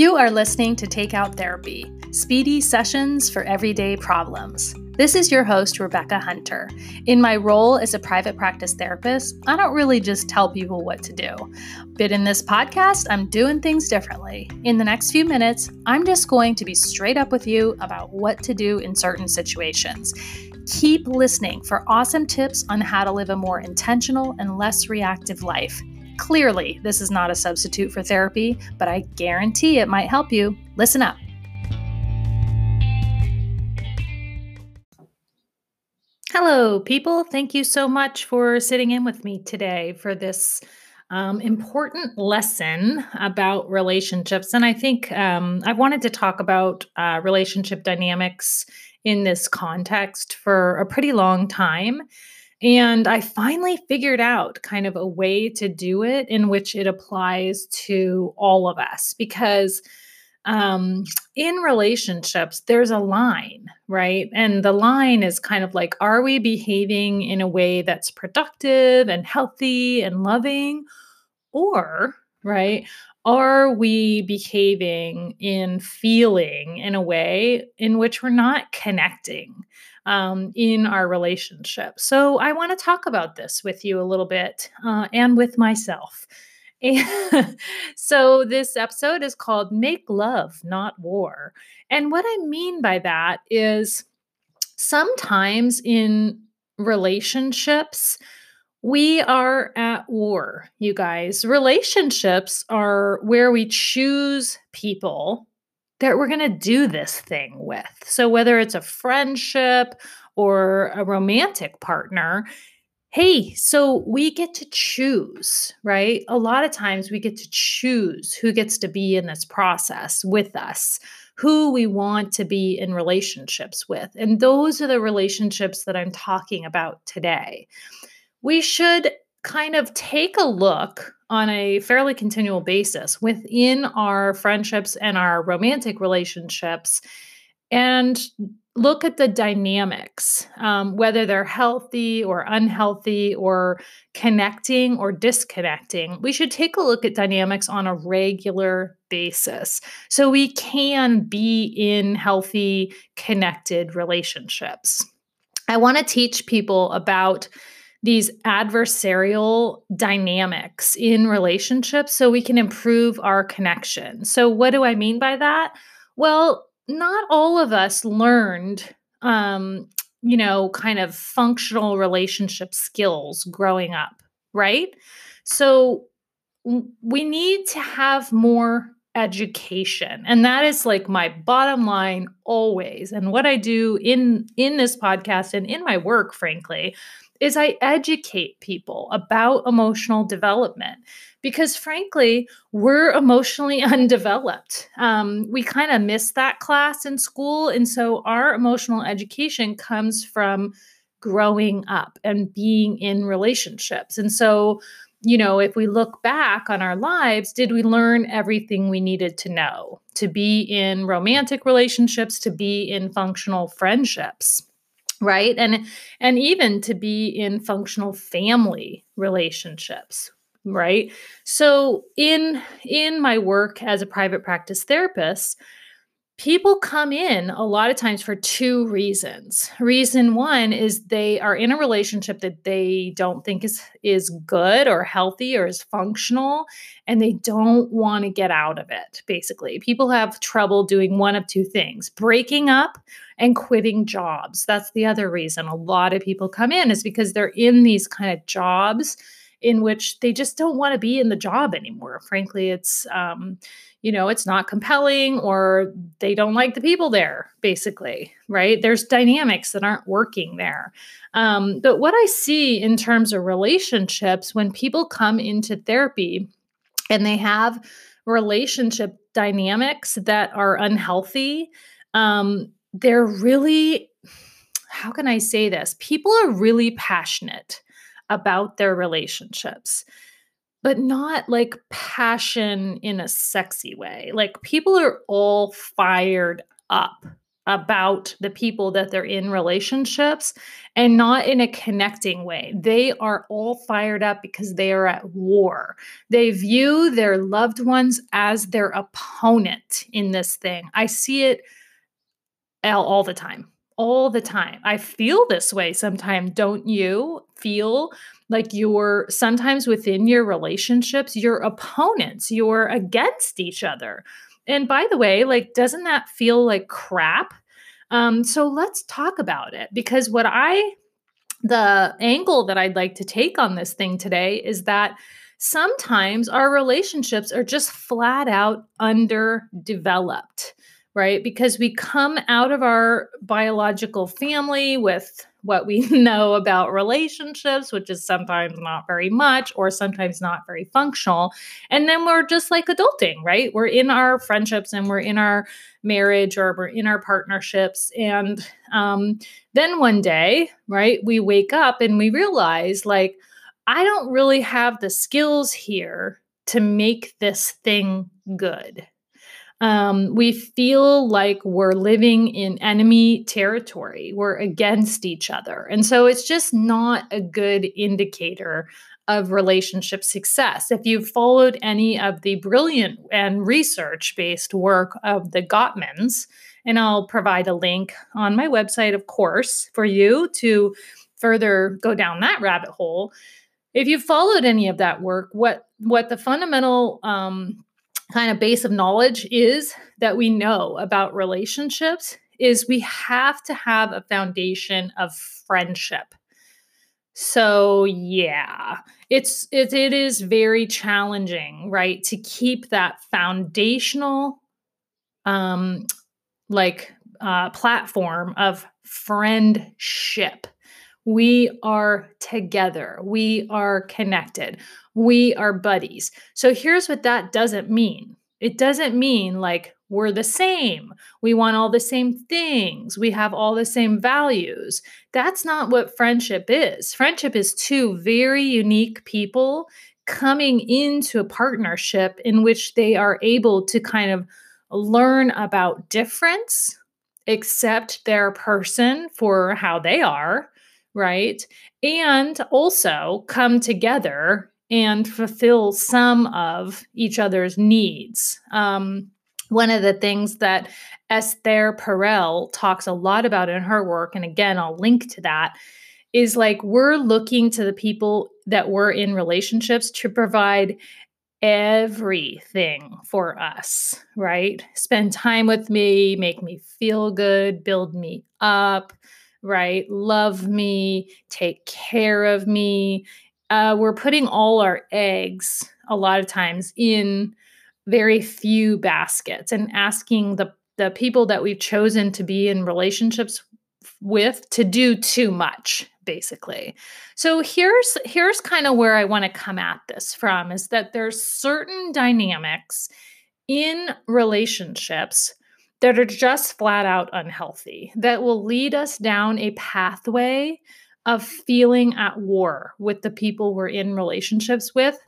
You are listening to Takeout Therapy, speedy sessions for everyday problems. This is your host, Rebecca Hunter. In my role as a private practice therapist, I don't really just tell people what to do. But in this podcast, I'm doing things differently. In the next few minutes, I'm just going to be straight up with you about what to do in certain situations. Keep listening for awesome tips on how to live a more intentional and less reactive life. Clearly, this is not a substitute for therapy, but I guarantee it might help you. Listen up. Hello, people. Thank you so much for sitting in with me today for this um, important lesson about relationships. And I think um, I wanted to talk about uh, relationship dynamics in this context for a pretty long time. And I finally figured out kind of a way to do it in which it applies to all of us because um, in relationships, there's a line, right? And the line is kind of like, are we behaving in a way that's productive and healthy and loving? Or, right, are we behaving in feeling in a way in which we're not connecting? Um, in our relationship. So I want to talk about this with you a little bit uh, and with myself. And so this episode is called Make Love, Not War. And what I mean by that is sometimes in relationships, we are at war, you guys. Relationships are where we choose people that we're going to do this thing with. So, whether it's a friendship or a romantic partner, hey, so we get to choose, right? A lot of times we get to choose who gets to be in this process with us, who we want to be in relationships with. And those are the relationships that I'm talking about today. We should kind of take a look on a fairly continual basis within our friendships and our romantic relationships and look at the dynamics, um, whether they're healthy or unhealthy or connecting or disconnecting. We should take a look at dynamics on a regular basis so we can be in healthy, connected relationships. I want to teach people about these adversarial dynamics in relationships so we can improve our connection. So, what do I mean by that? Well, not all of us learned, um, you know, kind of functional relationship skills growing up, right? So, we need to have more education and that is like my bottom line always and what i do in in this podcast and in my work frankly is I educate people about emotional development because, frankly, we're emotionally undeveloped. Um, we kind of miss that class in school. And so our emotional education comes from growing up and being in relationships. And so, you know, if we look back on our lives, did we learn everything we needed to know to be in romantic relationships, to be in functional friendships? right and and even to be in functional family relationships right so in in my work as a private practice therapist people come in a lot of times for two reasons. Reason one is they are in a relationship that they don't think is is good or healthy or is functional and they don't want to get out of it. Basically, people have trouble doing one of two things: breaking up and quitting jobs. That's the other reason a lot of people come in is because they're in these kind of jobs in which they just don't want to be in the job anymore. Frankly, it's um, you know, it's not compelling or they don't like the people there, basically, right? There's dynamics that aren't working there. Um, but what I see in terms of relationships when people come into therapy and they have relationship dynamics that are unhealthy, um, they're really, how can I say this? People are really passionate about their relationships but not like passion in a sexy way. Like people are all fired up about the people that they're in relationships and not in a connecting way. They are all fired up because they are at war. They view their loved ones as their opponent in this thing. I see it all, the time. All the time. I feel this way sometimes, don't you? Feel like you're sometimes within your relationships, your opponents, you're against each other. And by the way, like, doesn't that feel like crap? Um, so let's talk about it because what I, the angle that I'd like to take on this thing today is that sometimes our relationships are just flat out underdeveloped, right? Because we come out of our biological family with what we know about relationships, which is sometimes not very much or sometimes not very functional. And then we're just like adulting, right? We're in our friendships and we're in our marriage or we're in our partnerships. And um, then one day, right, we wake up and we realize, like, I don't really have the skills here to make this thing good um, we feel like we're living in enemy territory. We're against each other. And so it's just not a good indicator of relationship success. If you've followed any of the brilliant and research based work of the Gottmans, and I'll provide a link on my website, of course, for you to further go down that rabbit hole. If you've followed any of that work, what what the fundamental um, kind of base of knowledge is that we know about relationships is we have to have a foundation of friendship. So yeah, it's it, it is very challenging, right, to keep that foundational um like uh platform of friendship. We are together. We are connected we are buddies. So here's what that doesn't mean it doesn't mean like we're the same. We want all the same things. We have all the same values. That's not what friendship is. Friendship is two very unique people coming into a partnership in which they are able to kind of learn about difference, accept their person for how they are, right? And also come together and fulfill some of each other's needs. Um, one of the things that Esther Perel talks a lot about in her work, and again, I'll link to that, is like we're looking to the people that we're in relationships to provide everything for us, right? Spend time with me, make me feel good, build me up, right? Love me, take care of me, uh, we're putting all our eggs a lot of times in very few baskets and asking the the people that we've chosen to be in relationships with to do too much basically so here's here's kind of where i want to come at this from is that there's certain dynamics in relationships that are just flat out unhealthy that will lead us down a pathway of feeling at war with the people we're in relationships with.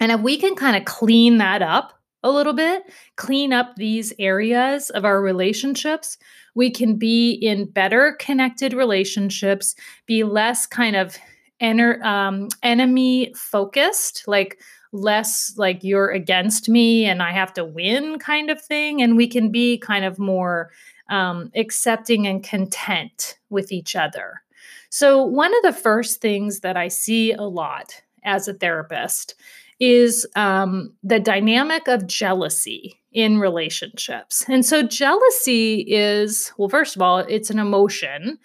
And if we can kind of clean that up a little bit, clean up these areas of our relationships, we can be in better connected relationships, be less kind of ener- um, enemy focused, like less like you're against me and I have to win kind of thing. And we can be kind of more um, accepting and content with each other. So, one of the first things that I see a lot as a therapist is um, the dynamic of jealousy in relationships. And so, jealousy is, well, first of all, it's an emotion,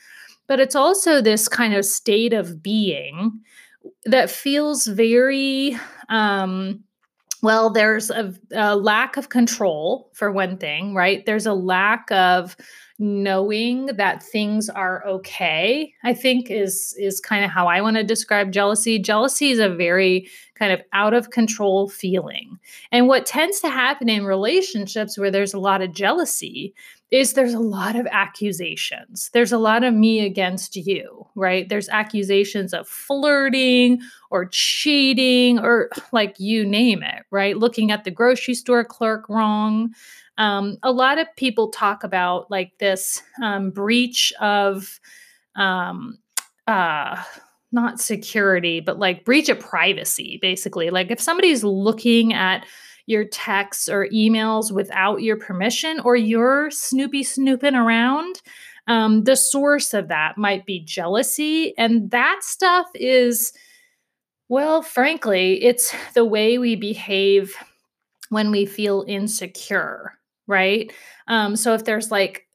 but it's also this kind of state of being that feels very, um, well, there's a, a lack of control, for one thing, right? There's a lack of knowing that things are okay i think is is kind of how i want to describe jealousy jealousy is a very kind of out of control feeling. And what tends to happen in relationships where there's a lot of jealousy is there's a lot of accusations. There's a lot of me against you right? There's accusations of flirting or cheating or like you name it right? Looking at the grocery store clerk wrong. Um, a lot of people talk about like this um, breach of um, uh, not security, but like breach of privacy, basically. Like if somebody's looking at your texts or emails without your permission, or you're snoopy snooping around, um, the source of that might be jealousy. And that stuff is, well, frankly, it's the way we behave when we feel insecure, right? Um, so if there's like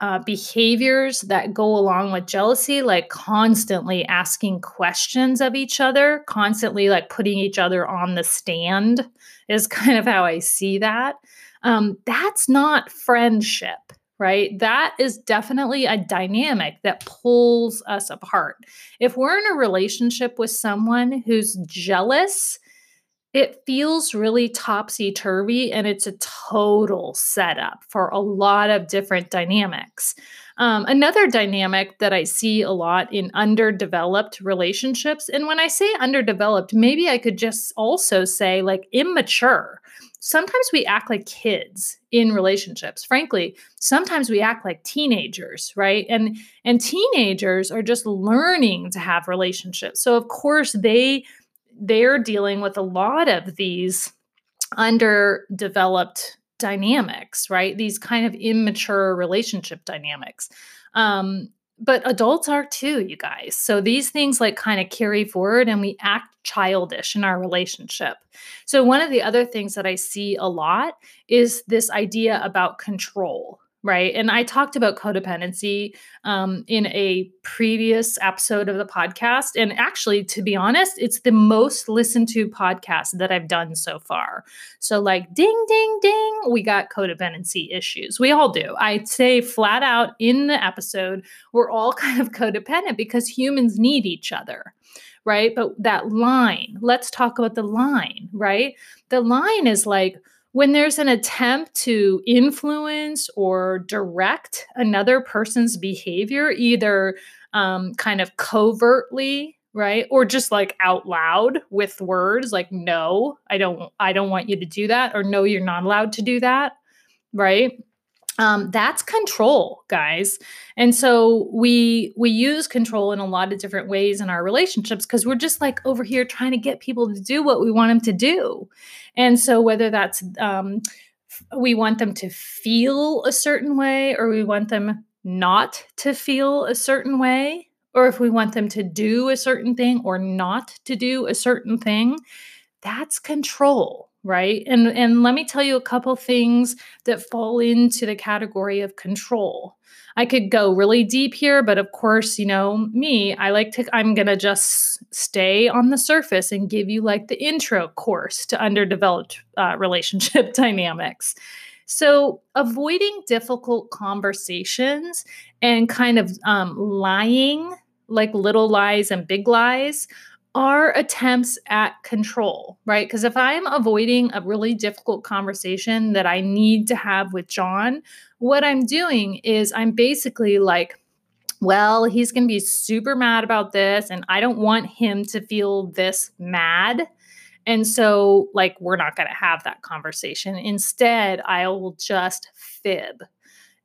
uh, behaviors that go along with jealousy, like constantly asking questions of each other, constantly like putting each other on the stand, is kind of how I see that. Um, that's not friendship, right? That is definitely a dynamic that pulls us apart. If we're in a relationship with someone who's jealous, it feels really topsy turvy and it's a total setup for a lot of different dynamics. Um, another dynamic that I see a lot in underdeveloped relationships, and when I say underdeveloped, maybe I could just also say like immature. Sometimes we act like kids in relationships. Frankly, sometimes we act like teenagers, right? And and teenagers are just learning to have relationships. So of course they they're dealing with a lot of these underdeveloped dynamics, right? These kind of immature relationship dynamics. Um, but adults are too, you guys. So these things like kind of carry forward and we act childish in our relationship. So, one of the other things that I see a lot is this idea about control right? And I talked about codependency um, in a previous episode of the podcast. And actually, to be honest, it's the most listened to podcast that I've done so far. So, like, ding, ding, ding, we got codependency issues. We all do. I'd say flat out in the episode, we're all kind of codependent because humans need each other right? But that line, let's talk about the line, right? The line is like, when there's an attempt to influence or direct another person's behavior, either um, kind of covertly, right, or just like out loud with words like "No, I don't, I don't want you to do that," or "No, you're not allowed to do that," right? Um, that's control guys. And so we we use control in a lot of different ways in our relationships because we're just like over here trying to get people to do what we want them to do. And so whether that's um, we want them to feel a certain way or we want them not to feel a certain way or if we want them to do a certain thing or not to do a certain thing that's control right? And and let me tell you a couple things that fall into the category of control. I could go really deep here but of course you know me i like to i'm going to just stay on the surface and give you like the intro course to underdeveloped uh, relationship dynamics. So avoiding difficult conversations and kind of um, lying like little lies and big lies are attempts at control, right? Because if I'm avoiding a really difficult conversation that I need to have with John, what I'm doing is I'm basically like, well, he's going to be super mad about this, and I don't want him to feel this mad. And so, like, we're not going to have that conversation. Instead, I will just fib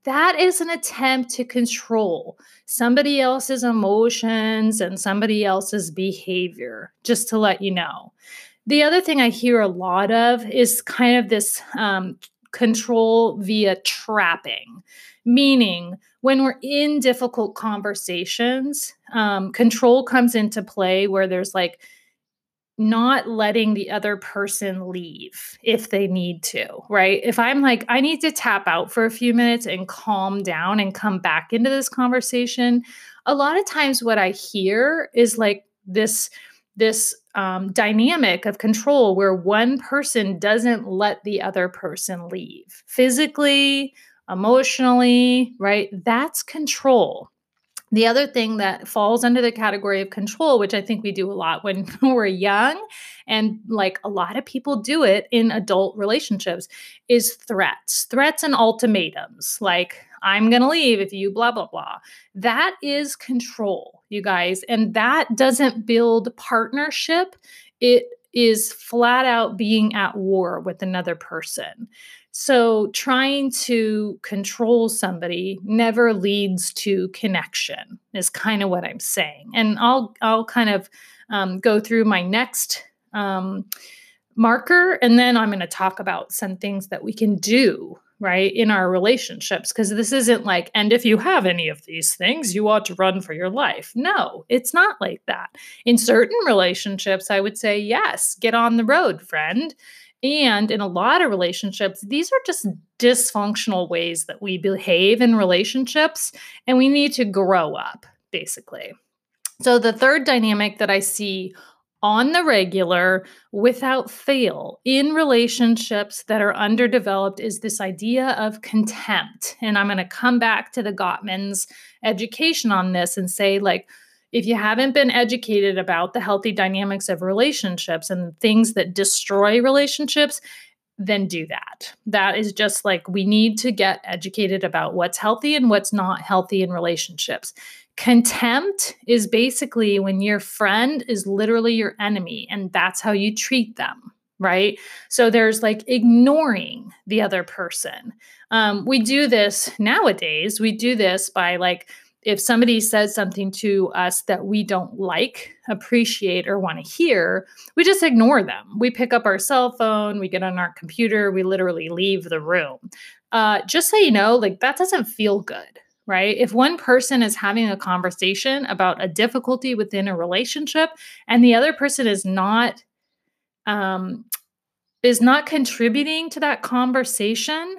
that is an attempt to control somebody else's emotions and somebody else's behavior, just to let you know. The other thing I hear a lot of is kind of this um, control via trapping, meaning when we're in difficult conversations, um, control comes into play where there's like, not letting the other person leave if they need to, right? If I'm like, I need to tap out for a few minutes and calm down and come back into this conversation, a lot of times what I hear is like this this um, dynamic of control where one person doesn't let the other person leave physically, emotionally, right? That's control. The other thing that falls under the category of control, which I think we do a lot when we're young, and like a lot of people do it in adult relationships, is threats, threats and ultimatums. Like, I'm going to leave if you blah, blah, blah. That is control, you guys. And that doesn't build partnership. It is flat out being at war with another person. So trying to control somebody never leads to connection is kind of what I'm saying. And I'll I'll kind of um, go through my next um, marker, and then I'm going to talk about some things that we can do right in our relationships because this isn't like and if you have any of these things you ought to run for your life. No it's not like that. In certain relationships i would say yes get on the road friend and in a lot of relationships, these are just dysfunctional ways that we behave in relationships, and we need to grow up, basically. So, the third dynamic that I see on the regular without fail in relationships that are underdeveloped is this idea of contempt. And I'm going to come back to the Gottman's education on this and say, like, if you haven't been educated about the healthy dynamics of relationships and things that destroy relationships, then do that. That is just like we need to get educated about what's healthy and what's not healthy in relationships. Contempt is basically when your friend is literally your enemy and that's how you treat them, right? So there's like ignoring the other person. Um, we do this nowadays. We do this by like, if somebody says something to us that we don't like, appreciate, or want to hear, we just ignore them. We pick up our cell phone, we get on our computer, we literally leave the room. Uh, just so you know, like that doesn't feel good, right? If one person is having a conversation about a difficulty within a relationship and the other person is not, um, is not contributing to that conversation,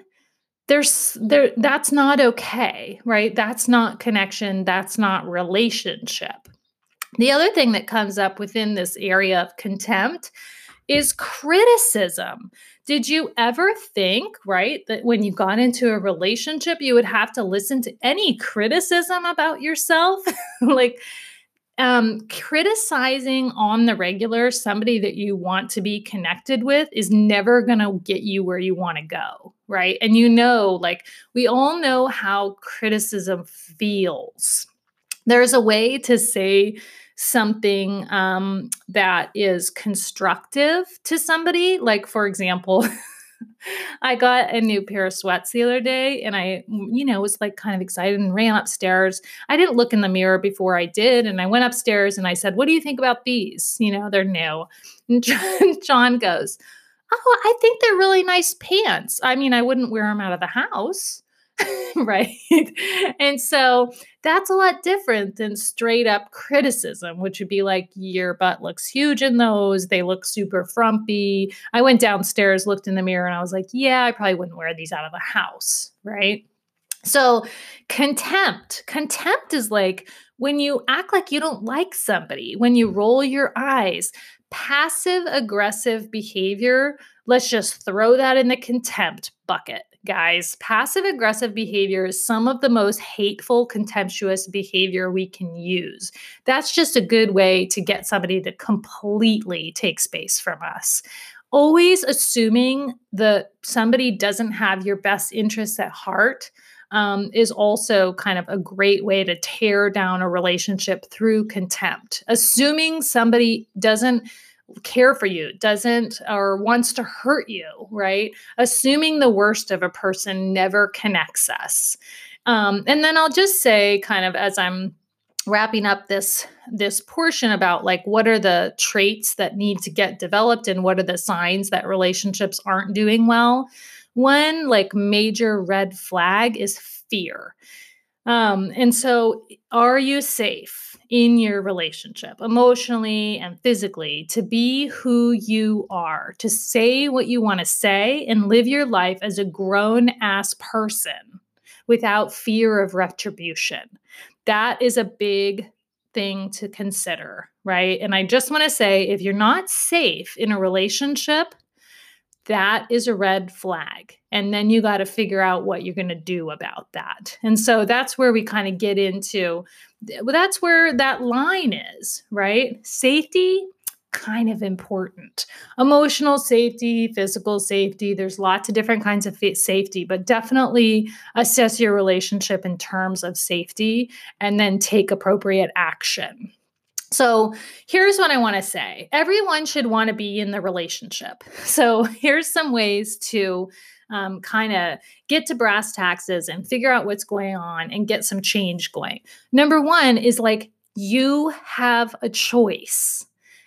there's there that's not okay right? That's not connection. That's not relationship. The other thing that comes up within this area of contempt is criticism. Did you ever think right that when you got into a relationship you would have to listen to any criticism about yourself? Like um, criticizing on the regular somebody that you want to be connected with is never going to get you where you want to go, right? And you know, like we all know how criticism feels. There's a way to say something um, that is constructive to somebody. Like, for example, I got a new pair of sweats the other day and I, you know, was like kind of excited and ran upstairs. I didn't look in the mirror before I did. And I went upstairs and I said, What do you think about these? You know, they're new. And John goes, Oh, I think they're really nice pants. I mean, I wouldn't wear them out of the house. right? and so that's a lot different than straight up criticism, which would be like, your butt looks huge in those. They look super frumpy. I went downstairs, looked in the mirror, and I was like, yeah, I probably wouldn't wear these out of the house, right? So, contempt. Contempt is like when you act like you don't like somebody, when you roll your eyes. Passive aggressive behavior, let's just throw that in the contempt bucket guys. Passive aggressive behavior is some of the most hateful, contemptuous behavior we can use. That's just a good way to get somebody to completely take space from us. Always assuming that somebody doesn't have your best interests at heart. Um, is also kind of a great way to tear down a relationship through contempt. Assuming somebody doesn't care for you, doesn't or wants to hurt you, right? Assuming the worst of a person never connects us. Um, and then I'll just say, kind of as I'm wrapping up this this portion about like what are the traits that need to get developed and what are the signs that relationships aren't doing well one like major red flag is fear um, and so are you safe in your relationship, emotionally and physically, to be who you are, to say what you want to say and live your life as a grown ass person without fear of retribution. That is a big thing to consider, right? And I just want to say if you're not safe in a relationship, that is a red flag. And then you got to figure out what you're going to do about that. And so that's where we kind of get into well, that's where that line is, right? Safety, kind of important. Emotional safety, physical safety, there's lots of different kinds of safety, but definitely assess your relationship in terms of safety and then take appropriate action. So here's what I want to say everyone should want to be in the relationship. So here's some ways to um, kind of get to brass taxes and figure out what's going on and get some change going. Number one is like you have a choice.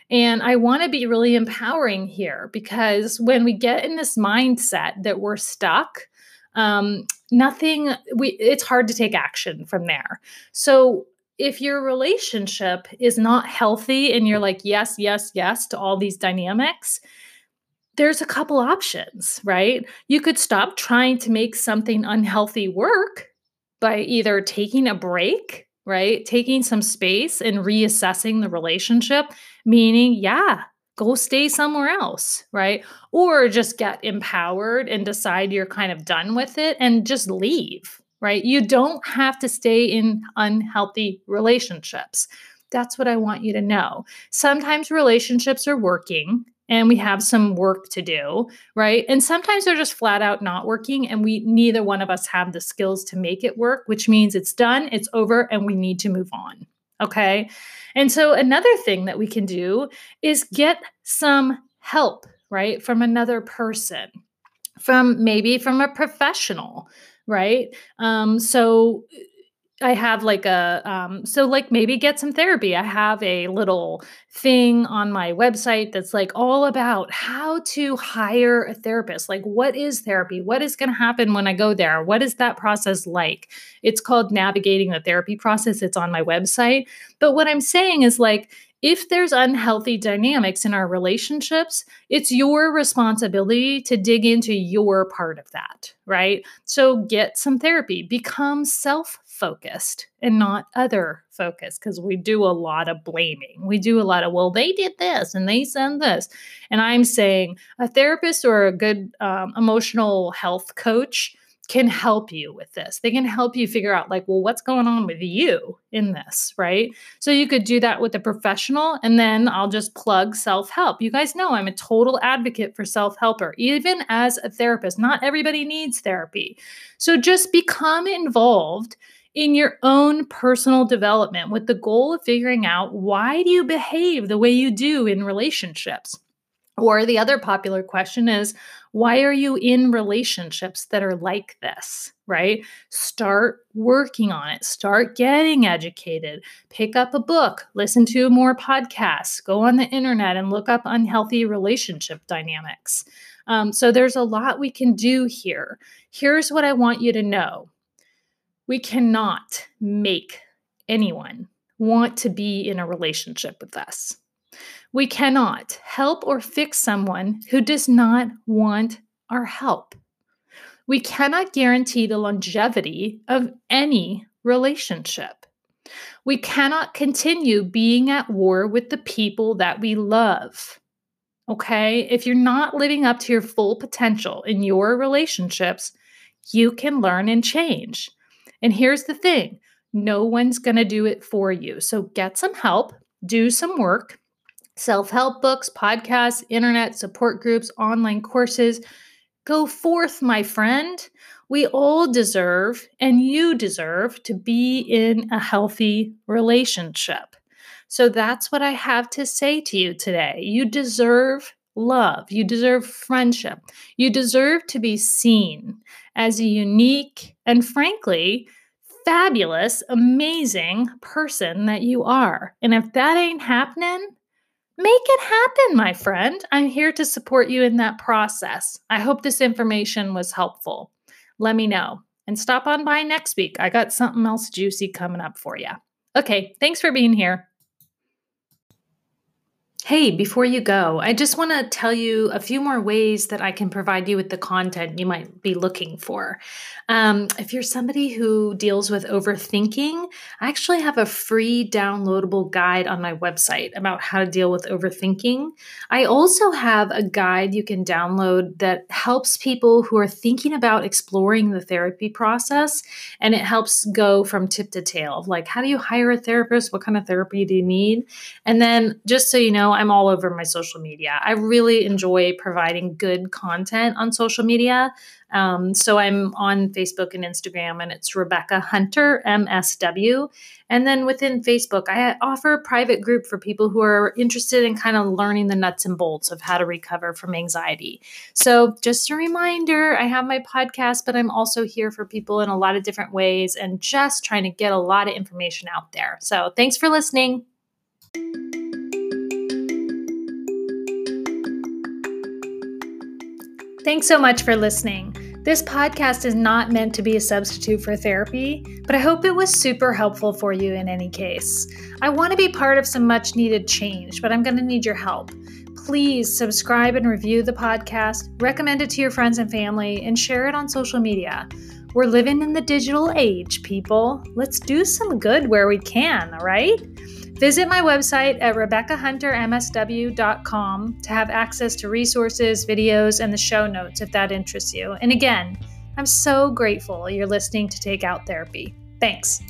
And I want to be really empowering here because when we get in this mindset that we're stuck, um, nothing we it's hard to take action from there. So if your relationship is not healthy and you're like yes, yes, yes to all these dynamics, there's a couple options, right? You could stop trying to make something unhealthy work by either taking a break, right? Taking some space and reassessing the relationship, meaning, yeah, go stay somewhere else, right? Or just get empowered and decide you're kind of done with it and just leave, right? You don't have to stay in unhealthy relationships. That's what I want you to know. Sometimes relationships are working and we have some work to do, right? And sometimes they're just flat out not working, and we neither one of us have the skills to make it work, which means it's done, it's over, and we need to move on. Okay. And so another thing that we can do is get some help, right, from another person, from maybe from a professional, right? Um, so I have like a um so like maybe get some therapy. I have a little thing on my website that's like all about how to hire a therapist. Like what is therapy? What is going to happen when I go there? What is that process like? It's called Navigating the Therapy Process. It's on my website. But what I'm saying is like if there's unhealthy dynamics in our relationships, it's your responsibility to dig into your part of that, right? So get some therapy, become self focused and not other focused because we do a lot of blaming. We do a lot of, well, they did this and they said this. And I'm saying a therapist or a good um, emotional health coach can help you with this. They can help you figure out, like, well, what's going on with you in this, right? So you could do that with a professional, and then I'll just plug self help. You guys know I'm a total advocate for self helper, even as a therapist. Not everybody needs therapy. So just become involved in your own personal development with the goal of figuring out why do you behave the way you do in relationships? Or the other popular question is, why are you in relationships that are like this, right? Start working on it, start getting educated, pick up a book, listen to more podcasts, go on the internet and look up unhealthy relationship dynamics. Um, so there's a lot we can do here. Here's what I want you to know we cannot make anyone want to be in a relationship with us. We cannot help or fix someone who does not want our help. We cannot guarantee the longevity of any relationship. We cannot continue being at war with the people that we love. Okay? If you're not living up to your full potential in your relationships, you can learn and change. And here's the thing no one's going to do it for you. So get some help, do some work, self help books, podcasts, internet support groups, online courses. Go forth, my friend. We all deserve, and you deserve, to be in a healthy relationship. So that's what I have to say to you today. You deserve love. You deserve friendship. You deserve to be seen as a unique and, frankly, fabulous, amazing person that you are. And if that ain't happening, Make it happen, my friend. I'm here to support you in that process. I hope this information was helpful. Let me know. And stop on by next week. I got something else juicy coming up for you. Okay, thanks for being here. Hey, before you go, I just want to tell you a few more ways that I can provide you with the content you might be looking for. Um, if you're somebody who deals with overthinking, I actually have a free downloadable guide on my website about how to deal with overthinking. I also have a guide you can download that helps people who are thinking about exploring the therapy process, and it helps go from tip to tail of like, how do you hire a therapist? What kind of therapy do you need? And then, just so you I'm all over my social media. I really enjoy providing good content on social media. Um, so I'm on Facebook and Instagram, and it's Rebecca Hunter MSW. And then within Facebook, I offer a private group for people who are interested in kind of learning the nuts and bolts of how to recover from anxiety. So just a reminder I have my podcast, but I'm also here for people in a lot of different ways and just trying to get a lot of information out there. So thanks for listening. Thanks so much for listening. This podcast is not meant to be a substitute for therapy, but I hope it was super helpful for you in any case. I want to be part of some much needed change, but I'm going to need your help. Please subscribe and review the podcast, recommend it to your friends and family, and share it on social media. We're living in the digital age, people. Let's do some good where we can, all right? Visit my website at RebeccaHunterMSW.com to have access to resources, videos, and the show notes if that interests you. And again, I'm so grateful you're listening to Take Out Therapy. Thanks.